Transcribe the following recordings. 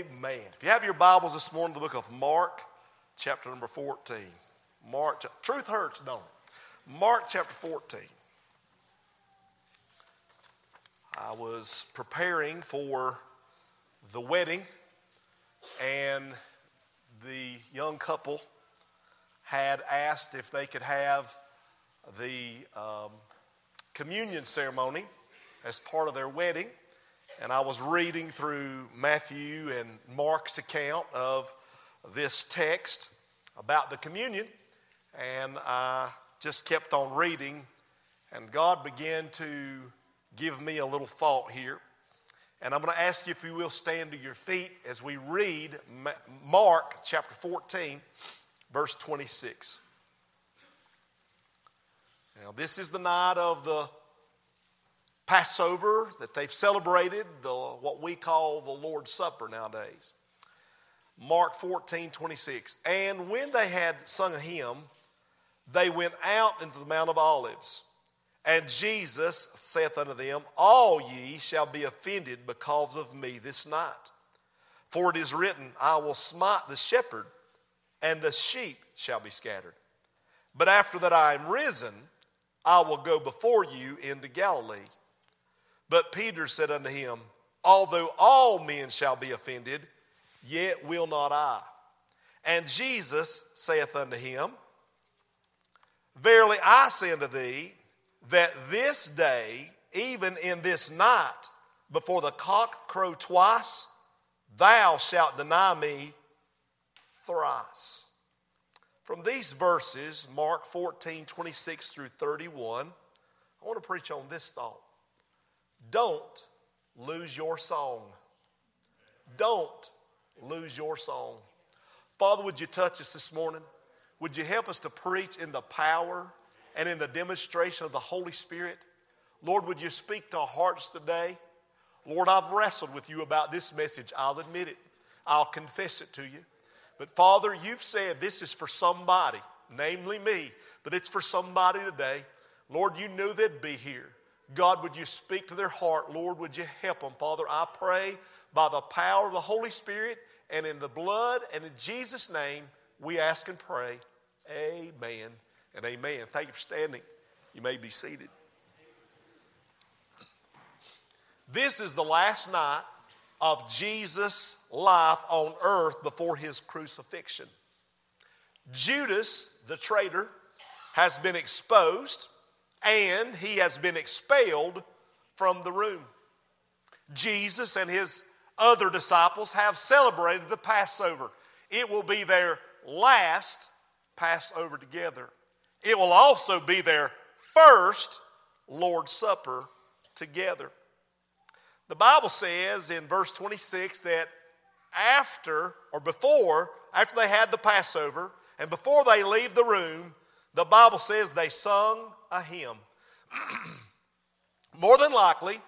Amen. If you have your Bibles this morning, the book of Mark, chapter number 14. Mark, truth hurts, don't it? Mark chapter 14. I was preparing for the wedding, and the young couple had asked if they could have the um, communion ceremony as part of their wedding. And I was reading through Matthew and Mark's account of this text about the communion, and I just kept on reading, and God began to give me a little thought here. And I'm going to ask you if you will stand to your feet as we read Mark chapter 14, verse 26. Now, this is the night of the Passover that they've celebrated, the, what we call the Lord's Supper nowadays. Mark 14, 26. And when they had sung a hymn, they went out into the Mount of Olives. And Jesus saith unto them, All ye shall be offended because of me this night. For it is written, I will smite the shepherd, and the sheep shall be scattered. But after that I am risen, I will go before you into Galilee. But Peter said unto him, Although all men shall be offended, yet will not I. And Jesus saith unto him, Verily I say unto thee, that this day, even in this night, before the cock crow twice, thou shalt deny me thrice. From these verses, Mark 14, 26 through 31, I want to preach on this thought. Don't lose your song. Don't lose your song. Father, would you touch us this morning? Would you help us to preach in the power and in the demonstration of the Holy Spirit? Lord, would you speak to our hearts today? Lord, I've wrestled with you about this message. I'll admit it. I'll confess it to you. But Father, you've said this is for somebody, namely me, but it's for somebody today. Lord, you knew they'd be here. God, would you speak to their heart? Lord, would you help them? Father, I pray by the power of the Holy Spirit and in the blood and in Jesus' name, we ask and pray. Amen and amen. Thank you for standing. You may be seated. This is the last night of Jesus' life on earth before his crucifixion. Judas, the traitor, has been exposed and he has been expelled from the room. Jesus and his other disciples have celebrated the Passover. It will be their last Passover together. It will also be their first Lord's Supper together. The Bible says in verse 26 that after or before, after they had the Passover, and before they leave the room, the Bible says they sung a hymn. More than likely,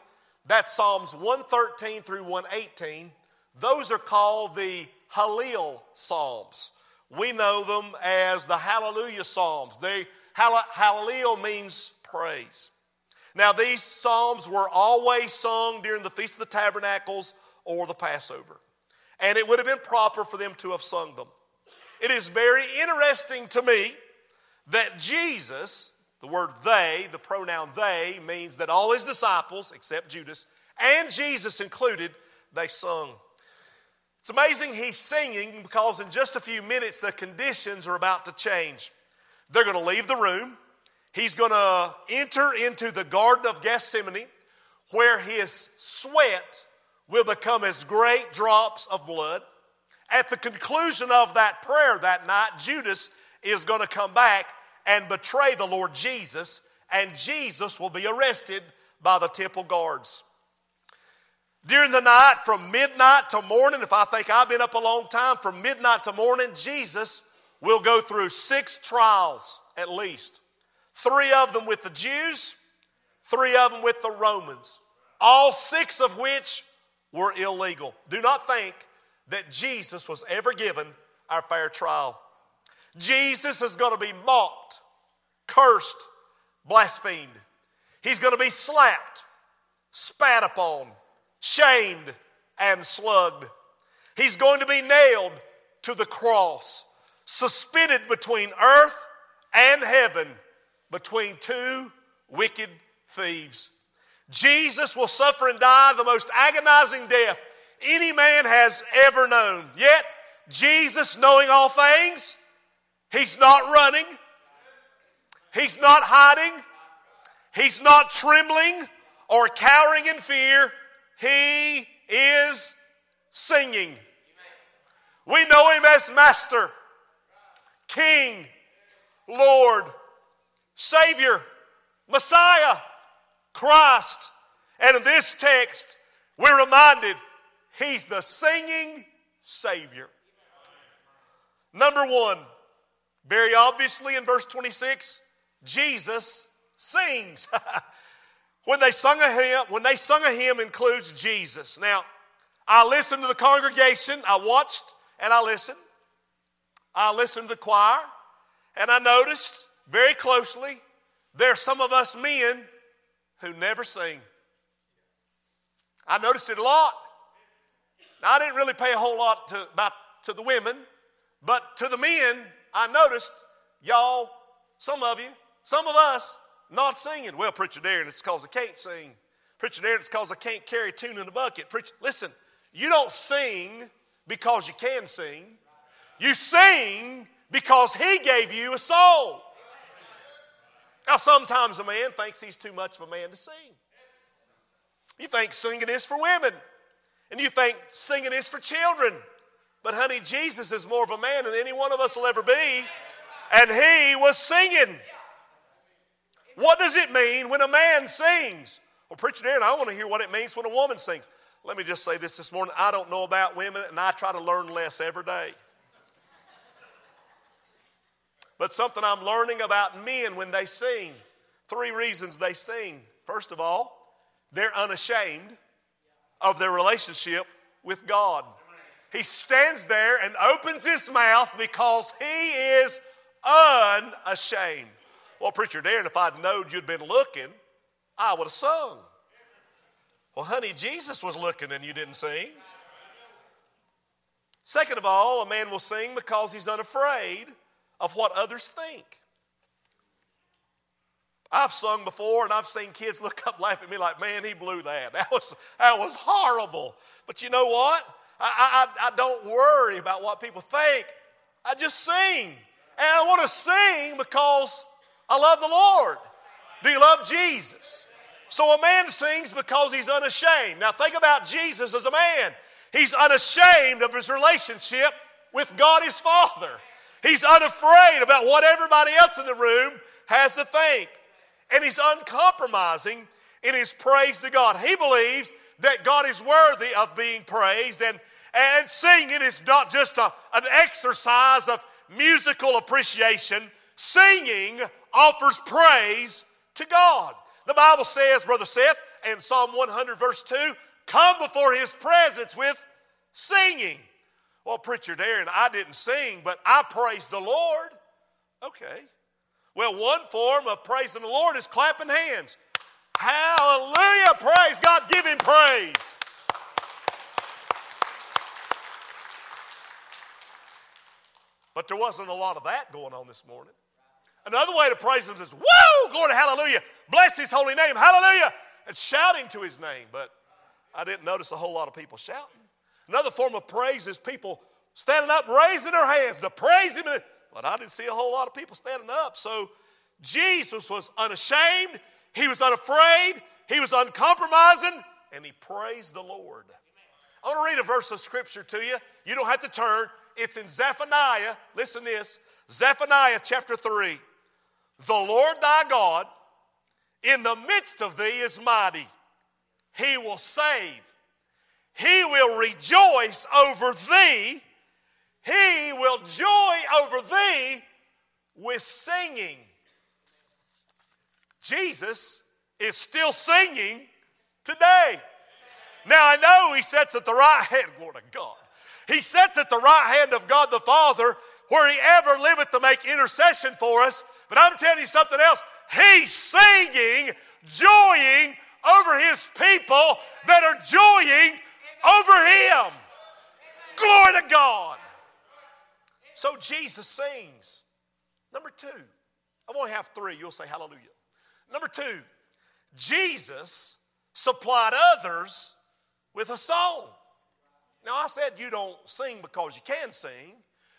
that's Psalms 113 through 118. Those are called the Hallel Psalms. We know them as the Hallelujah Psalms. They, Hallel means praise. Now, these Psalms were always sung during the Feast of the Tabernacles or the Passover. And it would have been proper for them to have sung them. It is very interesting to me that Jesus, the word they, the pronoun they, means that all his disciples, except Judas, and Jesus included, they sung. It's amazing he's singing because in just a few minutes the conditions are about to change. They're going to leave the room. He's going to enter into the Garden of Gethsemane where his sweat will become as great drops of blood. At the conclusion of that prayer that night, Judas is going to come back and betray the Lord Jesus, and Jesus will be arrested by the temple guards. During the night, from midnight to morning, if I think I've been up a long time, from midnight to morning, Jesus will go through six trials at least. Three of them with the Jews, three of them with the Romans, all six of which were illegal. Do not think that Jesus was ever given our fair trial. Jesus is going to be mocked, cursed, blasphemed. He's going to be slapped, spat upon, shamed, and slugged. He's going to be nailed to the cross, suspended between earth and heaven, between two wicked thieves. Jesus will suffer and die the most agonizing death any man has ever known. Yet, Jesus, knowing all things, he's not running, he's not hiding, he's not trembling or cowering in fear. He is singing. We know him as Master, King, Lord, Savior, Messiah, Christ. And in this text, we're reminded he's the singing Savior. Number one, very obviously in verse 26, Jesus sings. when they sung a hymn, when they sung a hymn includes Jesus. Now, I listened to the congregation, I watched and I listened. I listened to the choir, and I noticed very closely there are some of us men who never sing. I noticed it a lot. Now, I didn't really pay a whole lot to, about, to the women, but to the men, I noticed y'all, some of you, some of us, not singing. Well, Preacher Darren, it's because I can't sing. Preacher Darren, it's because I can't carry a tune in the bucket. Preacher, listen, you don't sing because you can sing. You sing because He gave you a soul. Now, sometimes a man thinks he's too much of a man to sing. You think singing is for women, and you think singing is for children. But, honey, Jesus is more of a man than any one of us will ever be, and He was singing. What does it mean when a man sings? Well, Preacher Darren, I want to hear what it means when a woman sings. Let me just say this this morning. I don't know about women, and I try to learn less every day. But something I'm learning about men when they sing. Three reasons they sing. First of all, they're unashamed of their relationship with God. He stands there and opens his mouth because he is unashamed. Well, Preacher Darren, if I'd known you'd been looking, I would have sung. Well, honey, Jesus was looking and you didn't sing. Second of all, a man will sing because he's unafraid of what others think. I've sung before and I've seen kids look up laugh at me like, man, he blew that. That was, that was horrible. But you know what? I, I, I don't worry about what people think. I just sing. And I want to sing because I love the Lord. Do you love Jesus? So a man sings because he's unashamed. Now think about Jesus as a man. He's unashamed of his relationship with God his Father. He's unafraid about what everybody else in the room has to think. And he's uncompromising in his praise to God. He believes that God is worthy of being praised, and, and singing is not just a, an exercise of musical appreciation. Singing offers praise to God. The Bible says, Brother Seth, in Psalm 100, verse 2, come before his presence with singing. Well, Preacher Darren, I didn't sing, but I praised the Lord. Okay. Well, one form of praising the Lord is clapping hands. Hallelujah. Praise God. Give him praise. But there wasn't a lot of that going on this morning. Another way to praise him is, whoa, glory, hallelujah. Bless his holy name, hallelujah. And shouting to his name. But I didn't notice a whole lot of people shouting. Another form of praise is people standing up, raising their hands to praise him. But I didn't see a whole lot of people standing up. So Jesus was unashamed, he was unafraid, he was uncompromising, and he praised the Lord. I want to read a verse of scripture to you. You don't have to turn. It's in Zephaniah. Listen this Zephaniah chapter 3. The Lord thy God in the midst of thee is mighty. He will save. He will rejoice over thee. He will joy over thee with singing. Jesus is still singing today. Now I know he sits at the right hand, glory to God. He sits at the right hand of God the Father where he ever liveth to make intercession for us. But I'm telling you something else. He's singing, joying over his people that are joying over him. Glory to God. So Jesus sings. Number two, I only have three. You'll say hallelujah. Number two, Jesus supplied others with a song. Now, I said you don't sing because you can sing,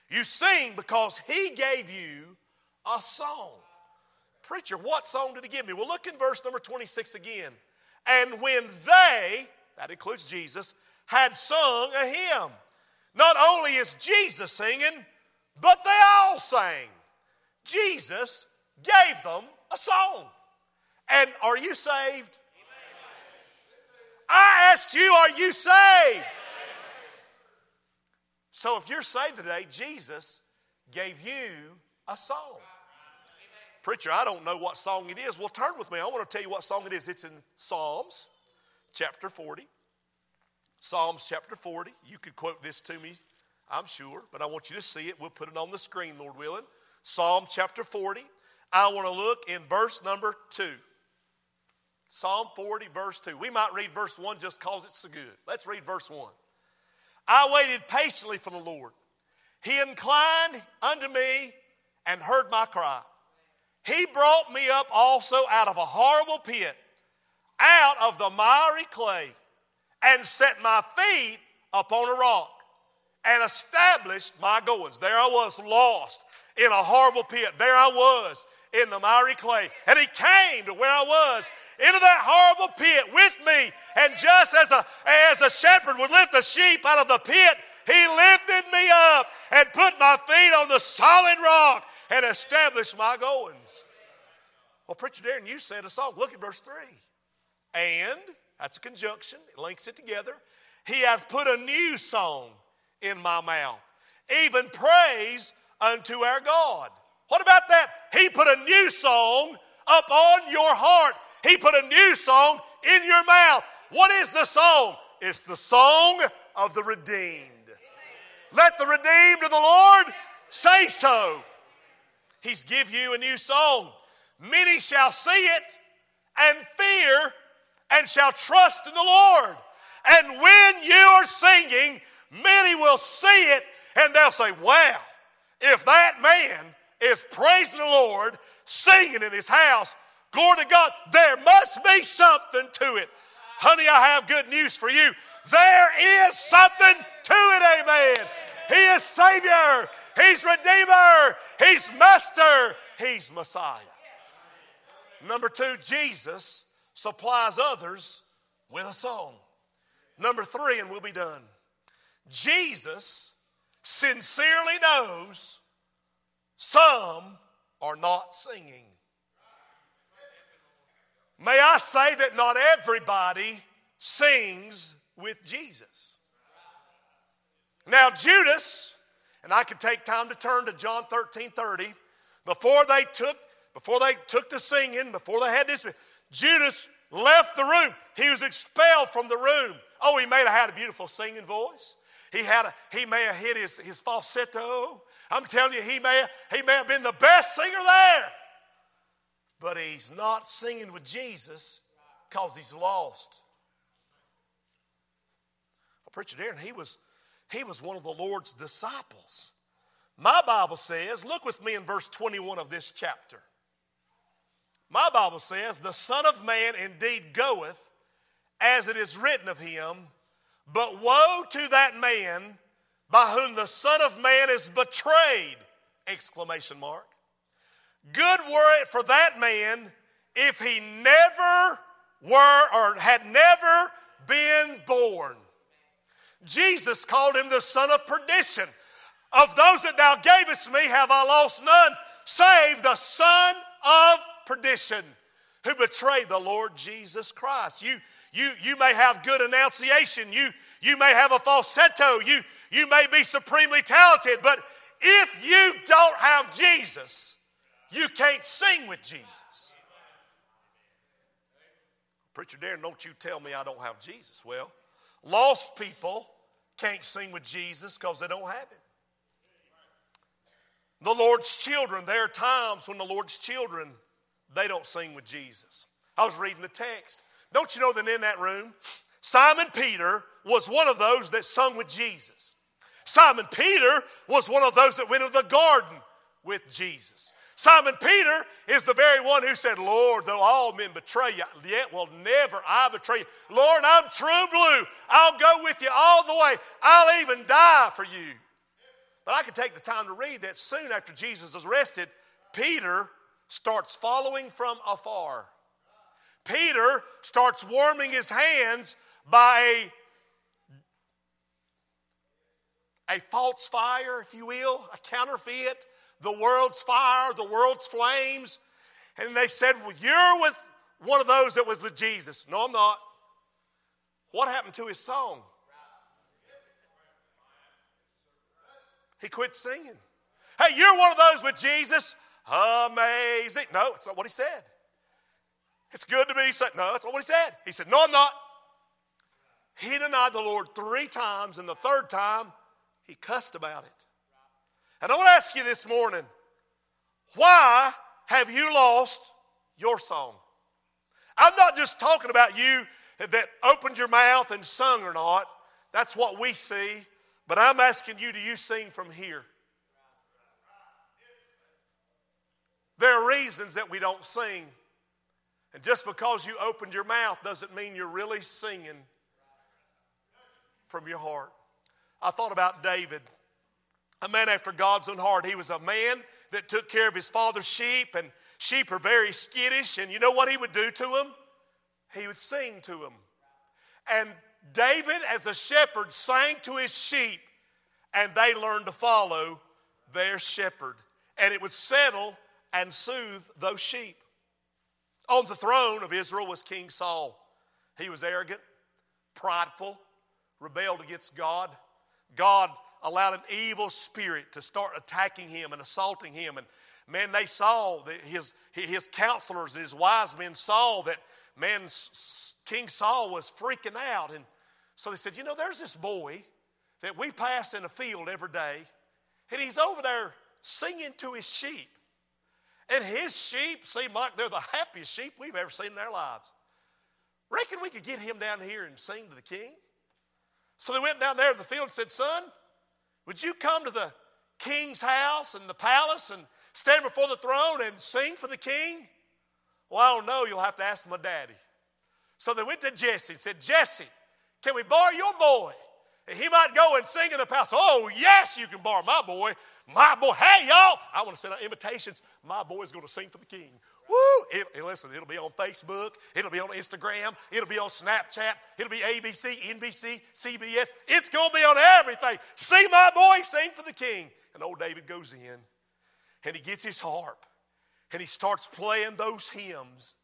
you sing because He gave you a song. Preacher, what song did He give me? Well, look in verse number 26 again. And when they, that includes Jesus, had sung a hymn, not only is Jesus singing, but they all sang. Jesus gave them a song. And are you saved? I asked you, are you saved? So if you're saved today, Jesus gave you a song. Preacher, I don't know what song it is. Well, turn with me. I want to tell you what song it is. It's in Psalms chapter 40. Psalms chapter 40. You could quote this to me, I'm sure, but I want you to see it. We'll put it on the screen, Lord willing. Psalm chapter 40. I want to look in verse number 2. Psalm 40, verse 2. We might read verse 1 just because it's so good. Let's read verse 1. I waited patiently for the Lord. He inclined unto me and heard my cry. He brought me up also out of a horrible pit, out of the miry clay, and set my feet upon a rock, and established my goings. There I was lost in a horrible pit. There I was in the miry clay. And he came to where I was into that horrible pit with me. And just as a, as a shepherd would lift a sheep out of the pit, he lifted me up and put my feet on the solid rock and established my goings. Well, Preacher Darren, you said a song. Look at verse 3. And, that's a conjunction, it links it together. He hath put a new song in my mouth, even praise unto our God. What about that? He put a new song up on your heart. He put a new song in your mouth. What is the song? It's the song of the redeemed. Let the redeemed of the Lord say so. He's give you a new song. Many shall see it and fear and shall trust in the Lord. And when you are singing, many will see it and they'll say, Wow, if that man is praising the Lord, singing in his house, glory to God, there must be something to it. Honey, I have good news for you. There is something to it, amen. He is Savior, He's Redeemer, He's Master, He's Messiah. Number two, Jesus supplies others with a song. Number three, and we'll be done. Jesus sincerely knows some are not singing. May I say that not everybody sings with Jesus. Now, Judas, and I could take time to turn to John 13 30, before they took, before they took to singing, before they had this, Judas left the room. He was expelled from the room. Oh, he may have had a beautiful singing voice. He, had a, he may have hit his, his falsetto. I'm telling you, he may, he may have been the best singer there. But he's not singing with Jesus because he's lost. Well, Preacher Darren, he was, he was one of the Lord's disciples. My Bible says, look with me in verse 21 of this chapter. My Bible says, The Son of Man indeed goeth as it is written of him, but woe to that man by whom the Son of Man is betrayed! Exclamation mark. Good were it for that man if he never were or had never been born. Jesus called him the son of perdition. Of those that thou gavest me have I lost none, save the son of perdition who betrayed the Lord Jesus Christ. You, you, you may have good enunciation. You, you may have a falsetto. You, you may be supremely talented. But if you don't have Jesus, you can't sing with Jesus. Preacher Darren, don't you tell me I don't have Jesus. Well, lost people can't sing with Jesus because they don't have Him. The Lord's children, there are times when the Lord's children, they don't sing with Jesus. I was reading the text. Don't you know that in that room, Simon Peter was one of those that sung with Jesus. Simon Peter was one of those that went into the garden with Jesus. Simon Peter is the very one who said, Lord, though all men betray you, yet will never I betray you. Lord, I'm true blue. I'll go with you all the way. I'll even die for you. But I can take the time to read that soon after Jesus is arrested, Peter starts following from afar. Peter starts warming his hands by a, false fire, if you will, a counterfeit, the world's fire, the world's flames. And they said, Well, you're with one of those that was with Jesus. No, I'm not. What happened to his song? He quit singing. Hey, you're one of those with Jesus. Amazing. No, it's not what he said. It's good to be saved. No, that's not what he said. He said, No, I'm not. He denied the Lord three times, and the third time, he cussed about it. And I want to ask you this morning why have you lost your song? I'm not just talking about you that opened your mouth and sung or not. That's what we see. But I'm asking you, do you sing from here? There are reasons that we don't sing. And just because you opened your mouth doesn't mean you're really singing from your heart. I thought about David, a man after God's own heart. He was a man that took care of his father's sheep, and sheep are very skittish. And you know what he would do to them? He would sing to them. And David, as a shepherd, sang to his sheep, and they learned to follow their shepherd. And it would settle and soothe those sheep. On the throne of Israel was King Saul. He was arrogant, prideful, rebelled against God. God allowed an evil spirit to start attacking him and assaulting him. And man, they saw that his, his counselors and his wise men saw that, man, King Saul was freaking out. And so they said, You know, there's this boy that we pass in a field every day, and he's over there singing to his sheep. And his sheep seem like they're the happiest sheep we've ever seen in their lives. Reckon we could get him down here and sing to the king? So they went down there to the field and said, Son, would you come to the king's house and the palace and stand before the throne and sing for the king? Well, I don't know. You'll have to ask my daddy. So they went to Jesse and said, Jesse, can we borrow your boy? And he might go and sing in the palace. Oh, yes, you can borrow my boy. My boy, hey, y'all, I want to send out invitations. My boy's going to sing for the king. Woo! It, listen, it'll be on Facebook, it'll be on Instagram, it'll be on Snapchat, it'll be ABC, NBC, CBS. It's going to be on everything. See my boy sing for the king. And old David goes in and he gets his harp and he starts playing those hymns.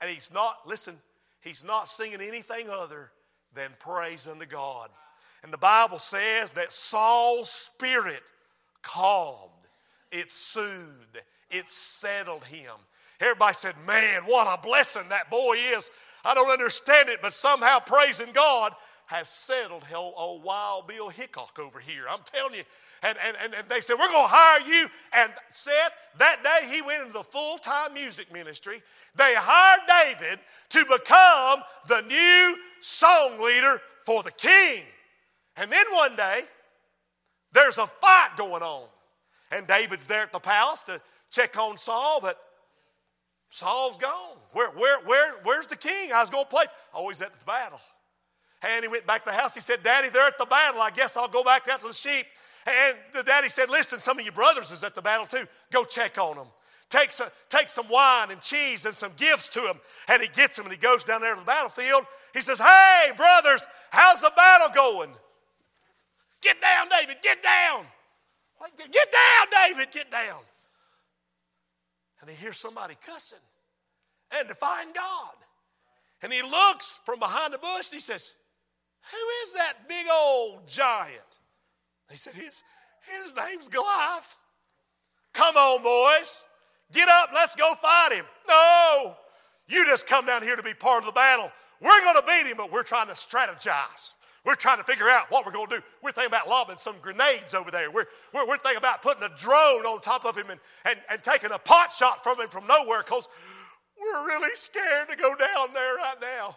And he's not, listen, he's not singing anything other than praise unto God. And the Bible says that Saul's spirit calmed, it soothed, it settled him. Everybody said, Man, what a blessing that boy is. I don't understand it, but somehow praising God has settled old Wild Bill Hickok over here. I'm telling you. And, and, and, and they said, We're going to hire you. And Seth, that day he went into the full time music ministry. They hired David to become the new song leader for the king. And then one day, there's a fight going on. And David's there at the palace to check on Saul, but Saul's gone. Where, where, where, where's the king? I was going to play. Oh, he's at the battle. And he went back to the house. He said, Daddy, they're at the battle. I guess I'll go back out to the sheep. And the daddy said, Listen, some of your brothers is at the battle too. Go check on them. Take some, take some wine and cheese and some gifts to them. And he gets them and he goes down there to the battlefield. He says, Hey, brothers, how's the battle going? Get down, David, get down. Get down, David, get down. And he hears somebody cussing and defying God. And he looks from behind the bush and he says, Who is that big old giant? He said, His, his name's Goliath. Come on, boys. Get up, let's go fight him. No, you just come down here to be part of the battle. We're going to beat him, but we're trying to strategize. We're trying to figure out what we're going to do. We're thinking about lobbing some grenades over there. We're, we're, we're thinking about putting a drone on top of him and, and, and taking a pot shot from him from nowhere because we're really scared to go down there right now.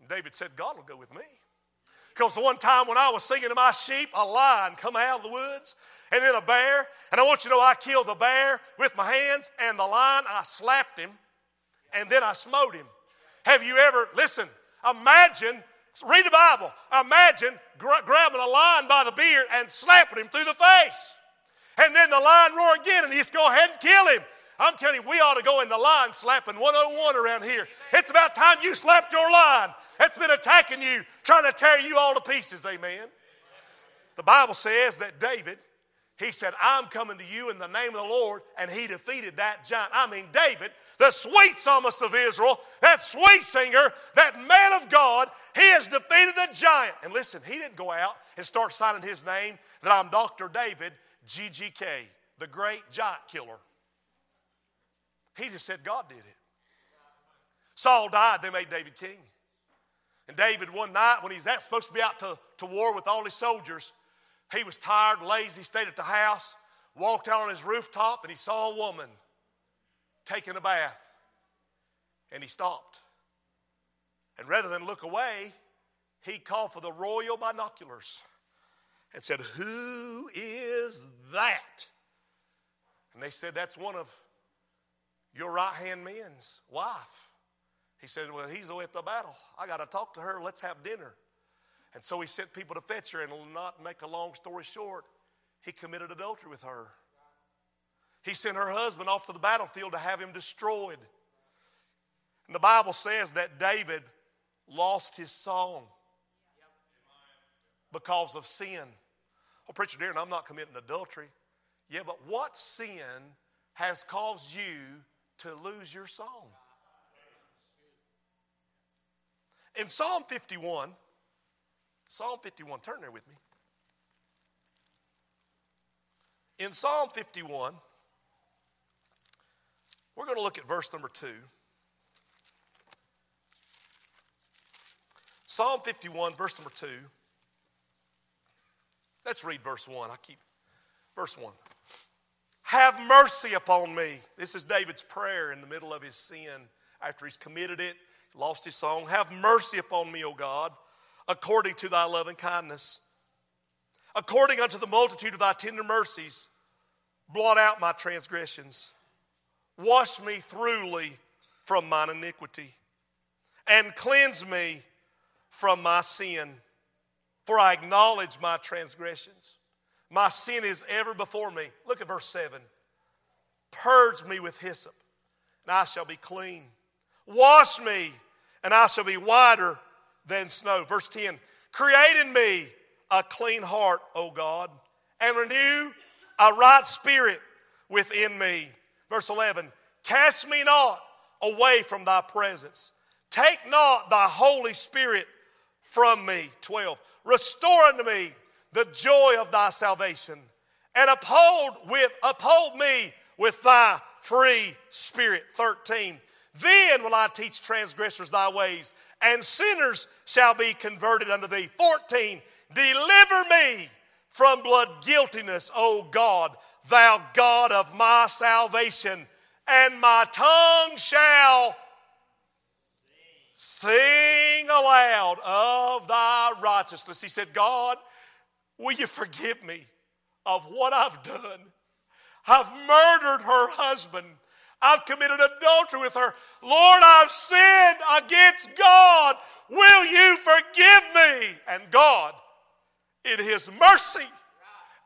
And David said, God will go with me. Because the one time when I was singing to my sheep, a lion come out of the woods and then a bear. And I want you to know I killed the bear with my hands and the lion, I slapped him and then I smote him. Have you ever, listen, imagine, read the Bible, imagine gra- grabbing a lion by the beard and slapping him through the face. And then the lion roar again and you just go ahead and kill him. I'm telling you, we ought to go in the line slapping 101 around here. It's about time you slapped your line that's been attacking you, trying to tear you all to pieces. Amen. The Bible says that David, he said, I'm coming to you in the name of the Lord, and he defeated that giant. I mean, David, the sweet psalmist of Israel, that sweet singer, that man of God, he has defeated the giant. And listen, he didn't go out and start signing his name that I'm Dr. David, GGK, the great giant killer. He just said God did it. Saul died, they made David king. And David, one night when he's supposed to be out to, to war with all his soldiers, he was tired, lazy, stayed at the house, walked out on his rooftop, and he saw a woman taking a bath. And he stopped. And rather than look away, he called for the royal binoculars and said, Who is that? And they said, That's one of your right hand man's wife. He said, Well, he's at the battle. I got to talk to her. Let's have dinner. And so he sent people to fetch her, and not make a long story short, he committed adultery with her. He sent her husband off to the battlefield to have him destroyed. And the Bible says that David lost his song because of sin. Well, Preacher Darren, I'm not committing adultery. Yeah, but what sin has caused you to lose your song. In Psalm 51, Psalm 51, turn there with me. In Psalm 51, we're going to look at verse number 2. Psalm 51, verse number 2. Let's read verse 1. I keep verse 1. Have mercy upon me. This is David's prayer in the middle of his sin after he's committed it, lost his song. Have mercy upon me, O God, according to thy loving kindness. According unto the multitude of thy tender mercies, blot out my transgressions. Wash me thoroughly from mine iniquity, and cleanse me from my sin. For I acknowledge my transgressions my sin is ever before me. Look at verse 7. Purge me with hyssop, and I shall be clean. Wash me, and I shall be whiter than snow. Verse 10 Create in me a clean heart, O God, and renew a right spirit within me. Verse 11 Cast me not away from thy presence. Take not thy Holy Spirit from me. 12. Restore unto me the joy of thy salvation and uphold with uphold me with thy free spirit 13 then will i teach transgressors thy ways and sinners shall be converted unto thee 14 deliver me from blood guiltiness o god thou god of my salvation and my tongue shall sing aloud of thy righteousness he said god Will you forgive me of what I've done? I've murdered her husband. I've committed adultery with her. Lord, I've sinned against God. Will you forgive me? And God, in His mercy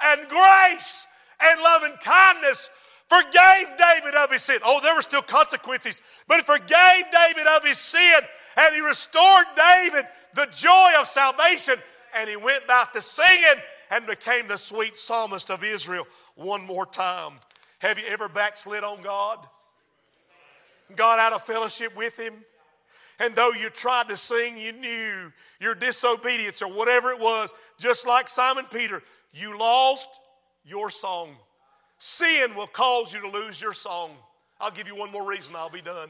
and grace and loving kindness, forgave David of his sin. Oh, there were still consequences, but He forgave David of his sin and He restored David the joy of salvation and he went back to singing and became the sweet psalmist of Israel one more time. Have you ever backslid on God? Got out of fellowship with Him? And though you tried to sing, you knew your disobedience or whatever it was, just like Simon Peter, you lost your song. Sin will cause you to lose your song. I'll give you one more reason, I'll be done.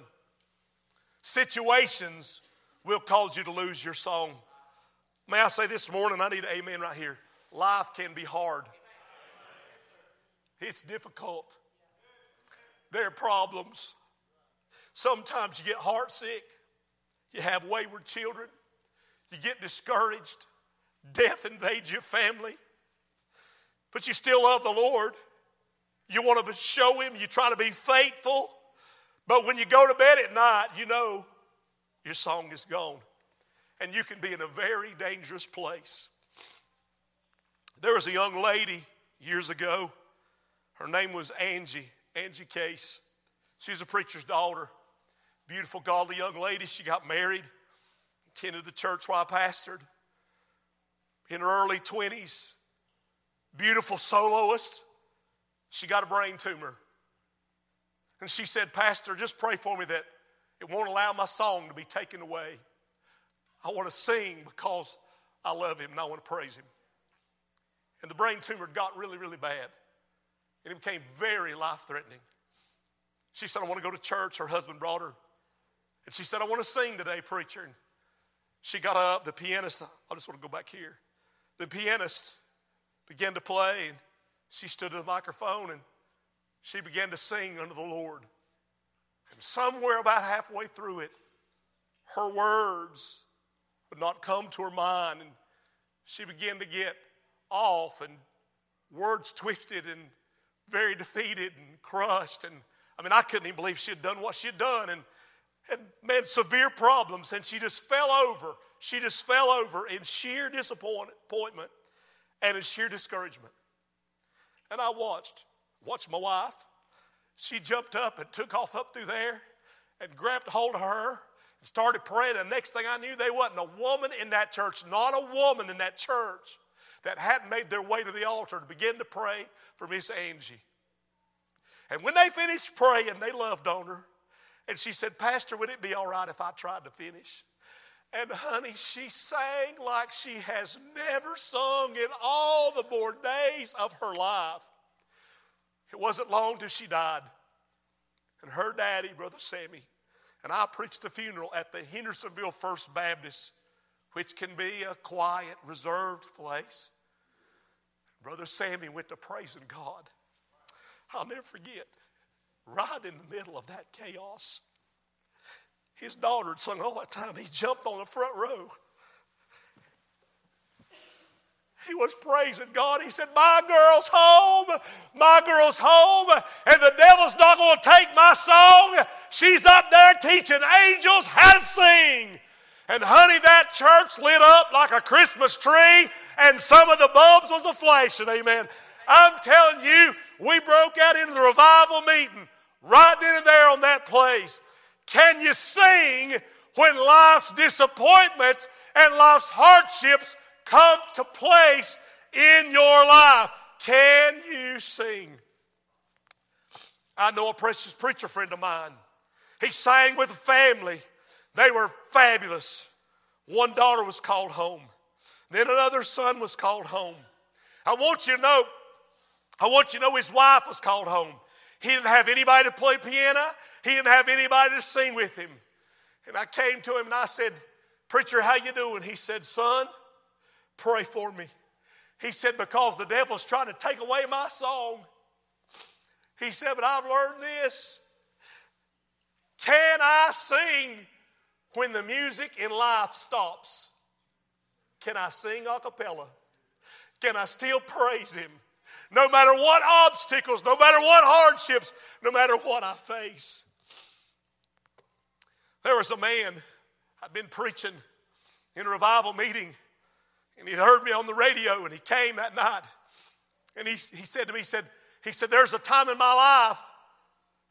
Situations will cause you to lose your song. May I say this morning, I need an amen right here. Life can be hard, it's difficult. There are problems. Sometimes you get heartsick, you have wayward children, you get discouraged, death invades your family, but you still love the Lord. You want to show Him, you try to be faithful, but when you go to bed at night, you know your song is gone. And you can be in a very dangerous place. There was a young lady years ago. Her name was Angie, Angie Case. She's a preacher's daughter. Beautiful, godly young lady. She got married, attended the church while I pastored. In her early 20s, beautiful soloist. She got a brain tumor. And she said, Pastor, just pray for me that it won't allow my song to be taken away. I want to sing because I love him and I want to praise him. And the brain tumor got really, really bad. And it became very life threatening. She said, I want to go to church. Her husband brought her. And she said, I want to sing today, preacher. And she got up. The pianist, I just want to go back here. The pianist began to play, and she stood at the microphone and she began to sing unto the Lord. And somewhere about halfway through it, her words would not come to her mind, and she began to get off and words twisted and very defeated and crushed. And I mean, I couldn't even believe she had done what she had done and had man severe problems. And she just fell over. She just fell over in sheer disappointment and in sheer discouragement. And I watched, watched my wife. She jumped up and took off up through there and grabbed hold of her and started praying. And next thing I knew, there wasn't a woman in that church, not a woman in that church that hadn't made their way to the altar to begin to pray for Miss Angie. And when they finished praying, they loved on her. And she said, Pastor, would it be all right if I tried to finish? And honey, she sang like she has never sung in all the more days of her life. It wasn't long till she died. And her daddy, Brother Sammy, and I preached the funeral at the Hendersonville First Baptist which can be a quiet, reserved place. Brother Sammy went to praising God. I'll never forget, right in the middle of that chaos, his daughter had sung oh, all that time. He jumped on the front row. He was praising God. He said, My girl's home. My girl's home. And the devil's not going to take my song. She's up there teaching angels how to sing. And honey, that church lit up like a Christmas tree, and some of the bulbs was a flashing, amen. I'm telling you, we broke out into the revival meeting right then and there on that place. Can you sing when life's disappointments and life's hardships come to place in your life? Can you sing? I know a precious preacher friend of mine. He sang with a family they were fabulous. One daughter was called home. Then another son was called home. I want you to know, I want you to know his wife was called home. He didn't have anybody to play piano. He didn't have anybody to sing with him. And I came to him and I said, Preacher, how you doing? He said, Son, pray for me. He said, Because the devil's trying to take away my song. He said, But I've learned this. Can I sing when the music in life stops, can I sing a cappella? Can I still praise Him? No matter what obstacles, no matter what hardships, no matter what I face. There was a man, I'd been preaching in a revival meeting, and he'd heard me on the radio, and he came that night. And he, he said to me, he said, he said, There's a time in my life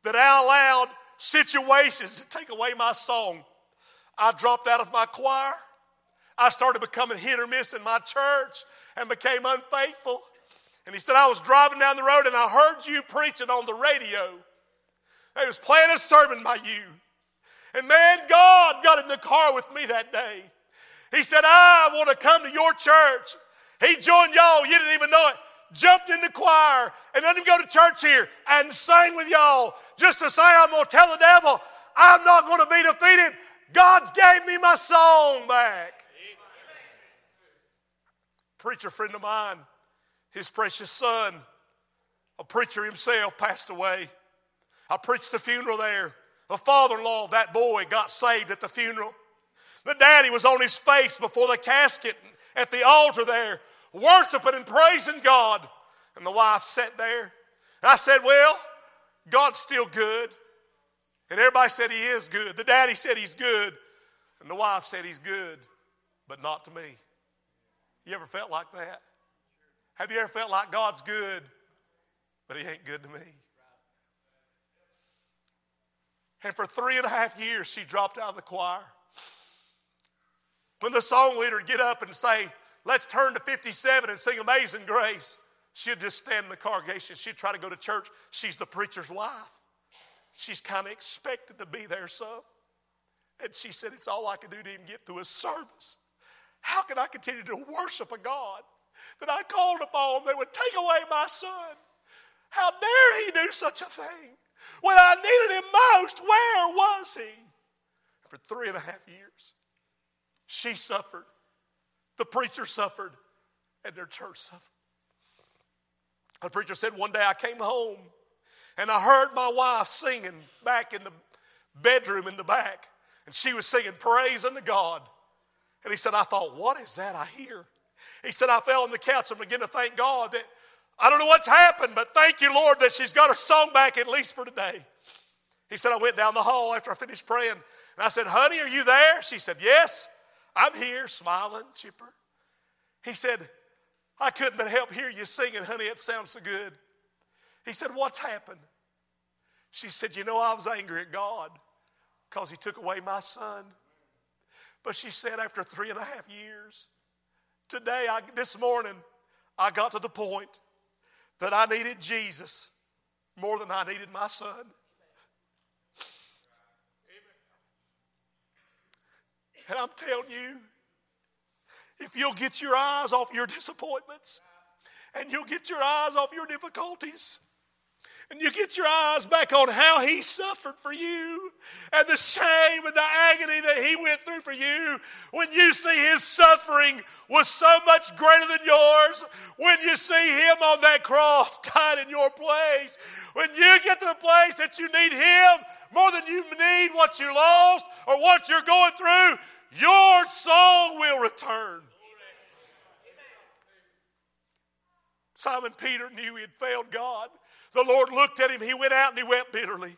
that I allowed situations to take away my song. I dropped out of my choir. I started becoming hit or miss in my church and became unfaithful. And he said, I was driving down the road and I heard you preaching on the radio. They was playing a sermon by you. And man, God got in the car with me that day. He said, I want to come to your church. He joined y'all. You didn't even know it. Jumped in the choir and let him go to church here and sang with y'all just to say, I'm going to tell the devil, I'm not going to be defeated. God's gave me my song back. Preacher friend of mine, his precious son, a preacher himself, passed away. I preached the funeral there. The father in law of that boy got saved at the funeral. The daddy was on his face before the casket, at the altar there, worshiping and praising God. And the wife sat there. And I said, Well, God's still good. And everybody said he is good. The daddy said he's good. And the wife said he's good, but not to me. You ever felt like that? Have you ever felt like God's good, but he ain't good to me? And for three and a half years, she dropped out of the choir. When the song leader would get up and say, Let's turn to 57 and sing Amazing Grace, she'd just stand in the congregation. She'd try to go to church. She's the preacher's wife. She's kind of expected to be there some. And she said, It's all I can do to even get through a service. How can I continue to worship a God that I called upon that would take away my son? How dare he do such a thing? When I needed him most, where was he? For three and a half years, she suffered, the preacher suffered, and their church suffered. The preacher said, One day I came home and I heard my wife singing back in the bedroom in the back, and she was singing praise unto God. And he said, I thought, What is that I hear? He said, I fell on the couch and began to thank God that I don't know what's happened, but thank you, Lord, that she's got her song back at least for today. He said, I went down the hall after I finished praying, and I said, Honey, are you there? She said, Yes, I'm here, smiling, chipper. He said, I couldn't but help hear you singing, honey, it sounds so good. He said, What's happened? She said, You know, I was angry at God because He took away my son. But she said, After three and a half years, today, I, this morning, I got to the point that I needed Jesus more than I needed my son. And I'm telling you, if you'll get your eyes off your disappointments and you'll get your eyes off your difficulties, and you get your eyes back on how he suffered for you and the shame and the agony that he went through for you, when you see his suffering was so much greater than yours, when you see him on that cross died in your place, when you get to the place that you need him more than you need what you lost or what you're going through, your song will return. Simon Peter knew he had failed God. The Lord looked at him, he went out and he wept bitterly.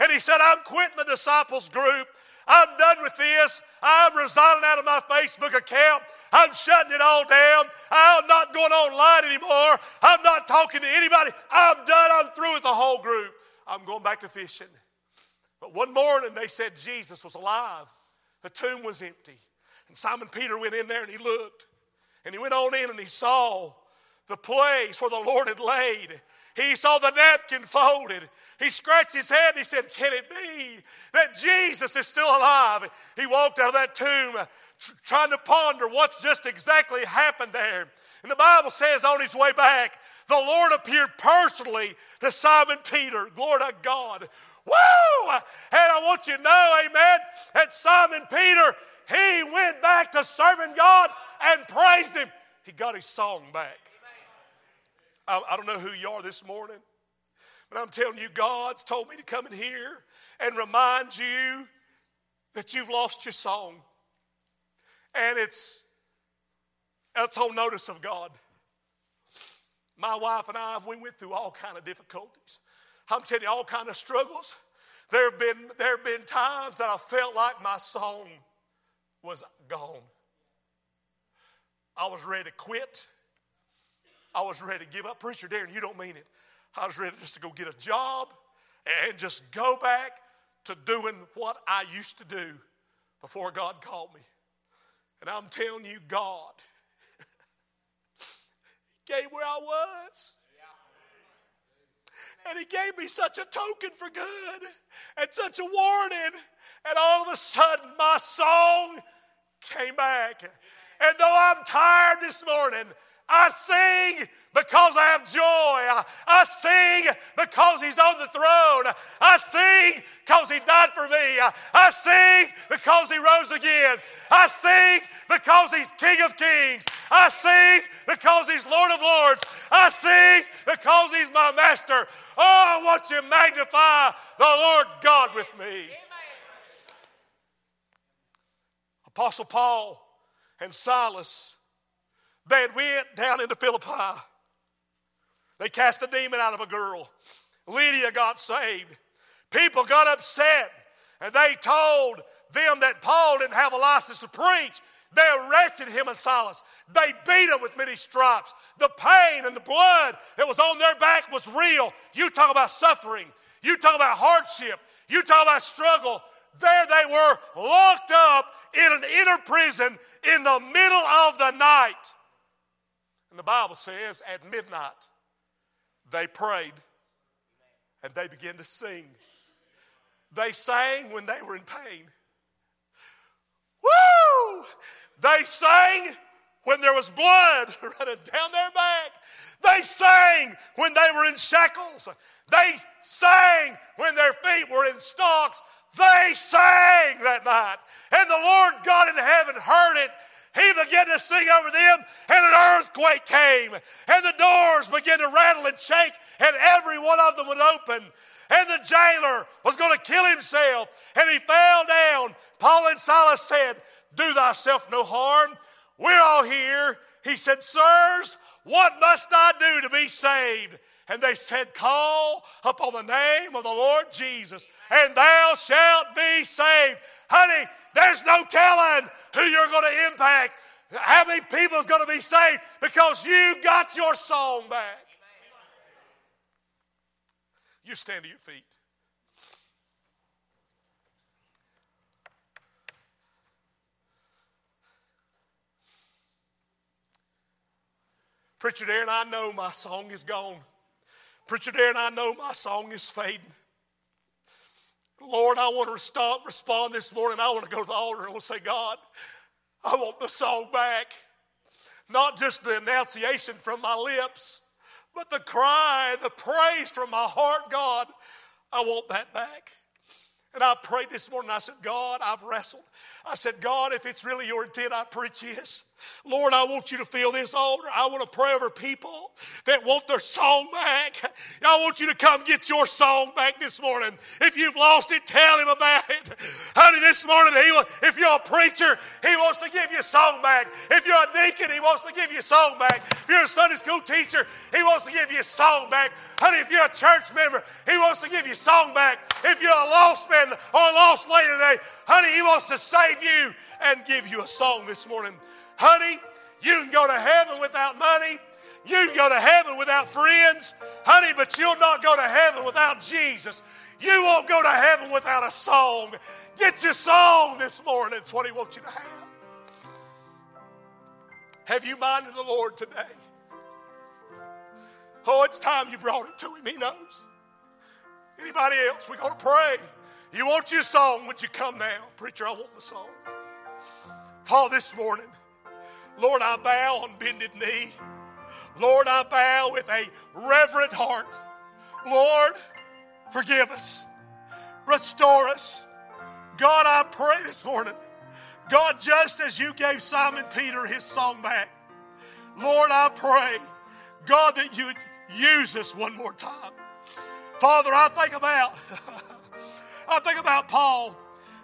And he said, I'm quitting the disciples group. I'm done with this. I'm resigning out of my Facebook account. I'm shutting it all down. I'm not going online anymore. I'm not talking to anybody. I'm done. I'm through with the whole group. I'm going back to fishing. But one morning they said Jesus was alive. The tomb was empty. And Simon Peter went in there and he looked. And he went on in and he saw the place where the Lord had laid he saw the napkin folded. He scratched his head and he said, Can it be that Jesus is still alive? He walked out of that tomb trying to ponder what's just exactly happened there. And the Bible says on his way back, the Lord appeared personally to Simon Peter. Glory to God. Woo! And I want you to know, amen, that Simon Peter, he went back to serving God and praised him. He got his song back. I, I don't know who you are this morning, but I'm telling you, God's told me to come in here and remind you that you've lost your song. And it's that's whole notice of God. My wife and I, we went through all kind of difficulties. I'm telling you, all kind of struggles. There have been there have been times that I felt like my song was gone. I was ready to quit. I was ready to give up. Preacher Darren, you don't mean it. I was ready just to go get a job and just go back to doing what I used to do before God called me. And I'm telling you, God He gave where I was. And He gave me such a token for good and such a warning. And all of a sudden, my song came back. And though I'm tired this morning, I sing because I have joy. I sing because He's on the throne. I sing because He died for me. I sing because He rose again. I sing because He's King of Kings. I sing because He's Lord of Lords. I sing because He's my Master. Oh, I want you to magnify the Lord God with me. Apostle Paul and Silas They went down into Philippi. They cast a demon out of a girl. Lydia got saved. People got upset and they told them that Paul didn't have a license to preach. They arrested him and Silas. They beat him with many stripes. The pain and the blood that was on their back was real. You talk about suffering. You talk about hardship. You talk about struggle. There they were locked up in an inner prison in the middle of the night. And the Bible says at midnight, they prayed and they began to sing. They sang when they were in pain. Woo! They sang when there was blood running down their back. They sang when they were in shackles. They sang when their feet were in stocks. They sang that night. And the Lord God in heaven heard it. He began to sing over them, and an earthquake came, and the doors began to rattle and shake, and every one of them would open. And the jailer was going to kill himself, and he fell down. Paul and Silas said, Do thyself no harm. We're all here. He said, Sirs, what must I do to be saved? And they said, Call upon the name of the Lord Jesus, and thou shalt be saved. Honey, there's no telling who you're going to impact, how many people is going to be saved because you got your song back. You stand to your feet. Preacher Darren, I know my song is gone. Preacher Darren, I know my song is fading. Lord, I want to respond, respond this morning. I want to go to the altar and say, God, I want the song back. Not just the enunciation from my lips, but the cry, the praise from my heart, God. I want that back. And I prayed this morning. I said, God, I've wrestled. I said, God, if it's really your intent, I preach this. Lord, I want you to fill this altar. I want to pray over people that want their song back. I want you to come get your song back this morning. If you've lost it, tell him about it. Honey, this morning, he, if you're a preacher, he wants to give you a song back. If you're a deacon, he wants to give you a song back. If you're a Sunday school teacher, he wants to give you a song back. Honey, if you're a church member, he wants to give you a song back. If you're a lost man or a lost lady today, honey, he wants to save you and give you a song this morning. Honey, you can go to heaven without money. You can go to heaven without friends. Honey, but you'll not go to heaven without Jesus. You won't go to heaven without a song. Get your song this morning. It's what He wants you to have. Have you minded the Lord today? Oh, it's time you brought it to Him. He knows. Anybody else? We're going to pray. You want your song? Would you come now? Preacher, I want the song. Father, this morning, Lord, I bow on bended knee. Lord, I bow with a reverent heart. Lord, forgive us. Restore us. God, I pray this morning. God, just as you gave Simon Peter his song back, Lord, I pray, God, that you would use us one more time. Father, I think about, I think about Paul.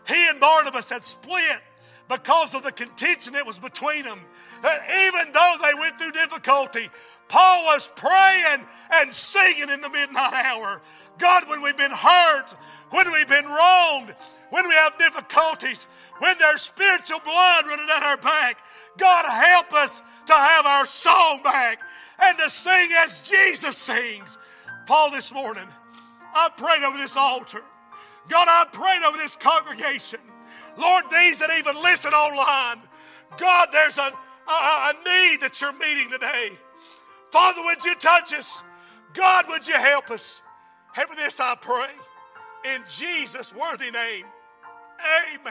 He and Barnabas had split because of the contention that was between them. That even though they went through difficulty, Paul was praying and singing in the midnight hour. God, when we've been hurt, when we've been wronged, when we have difficulties, when there's spiritual blood running down our back, God, help us to have our soul back and to sing as Jesus sings. Paul, this morning, I prayed over this altar. God, I prayed over this congregation. Lord, these that even listen online, God, there's a, a, a need that you're meeting today. Father, would you touch us? God, would you help us? For this I pray in Jesus' worthy name. Amen.